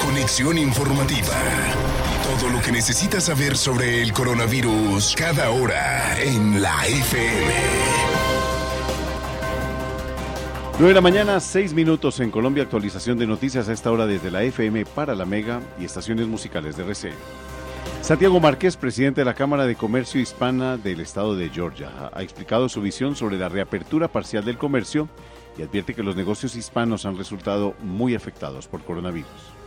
Conexión informativa. Todo lo que necesitas saber sobre el coronavirus cada hora en la FM. 9 de la mañana, 6 minutos en Colombia. Actualización de noticias a esta hora desde la FM para la Mega y estaciones musicales de RC. Santiago Márquez, presidente de la Cámara de Comercio Hispana del estado de Georgia, ha explicado su visión sobre la reapertura parcial del comercio y advierte que los negocios hispanos han resultado muy afectados por coronavirus.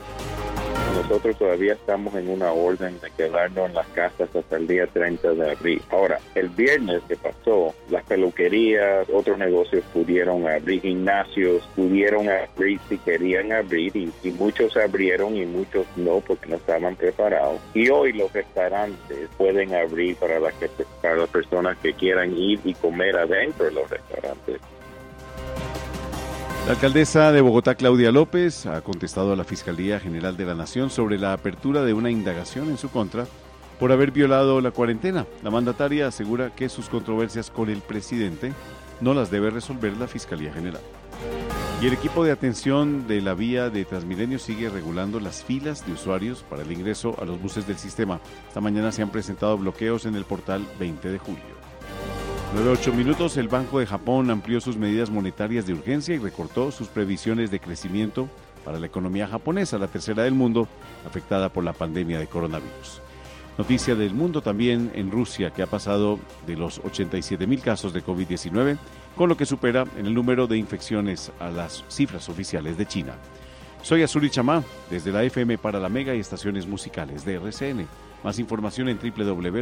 Nosotros todavía estamos en una orden de quedarnos en las casas hasta el día 30 de abril. Ahora, el viernes que pasó, las peluquerías, otros negocios pudieron abrir, gimnasios pudieron abrir si querían abrir y, muchos abrieron y muchos no porque no estaban preparados. Y hoy los restaurantes pueden abrir para las, que, para las personas que quieran ir y comer adentro de los restaurantes. La alcaldesa de Bogotá, Claudia López, ha contestado a la Fiscalía General de la Nación sobre la apertura de una indagación en su contra por haber violado la cuarentena. La mandataria asegura que sus controversias con el presidente no las debe resolver la Fiscalía General. Y el equipo de atención de la vía de Transmilenio sigue regulando las filas de usuarios para el ingreso a los buses del sistema. Esta mañana se han presentado bloqueos en el portal 20 de julio. 9-8 minutos, el Banco de Japón amplió sus medidas monetarias de urgencia y recortó sus previsiones de crecimiento para la economía japonesa, la tercera del mundo, afectada por la pandemia de coronavirus. Noticia del mundo también en Rusia, que ha pasado de los 87 mil casos de COVID-19, con lo que supera en el número de infecciones a las cifras oficiales de China. Soy Azuri Chamá, desde la FM para la Mega y estaciones musicales de RCN. Más información en www.lafm.com.co.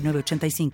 906985.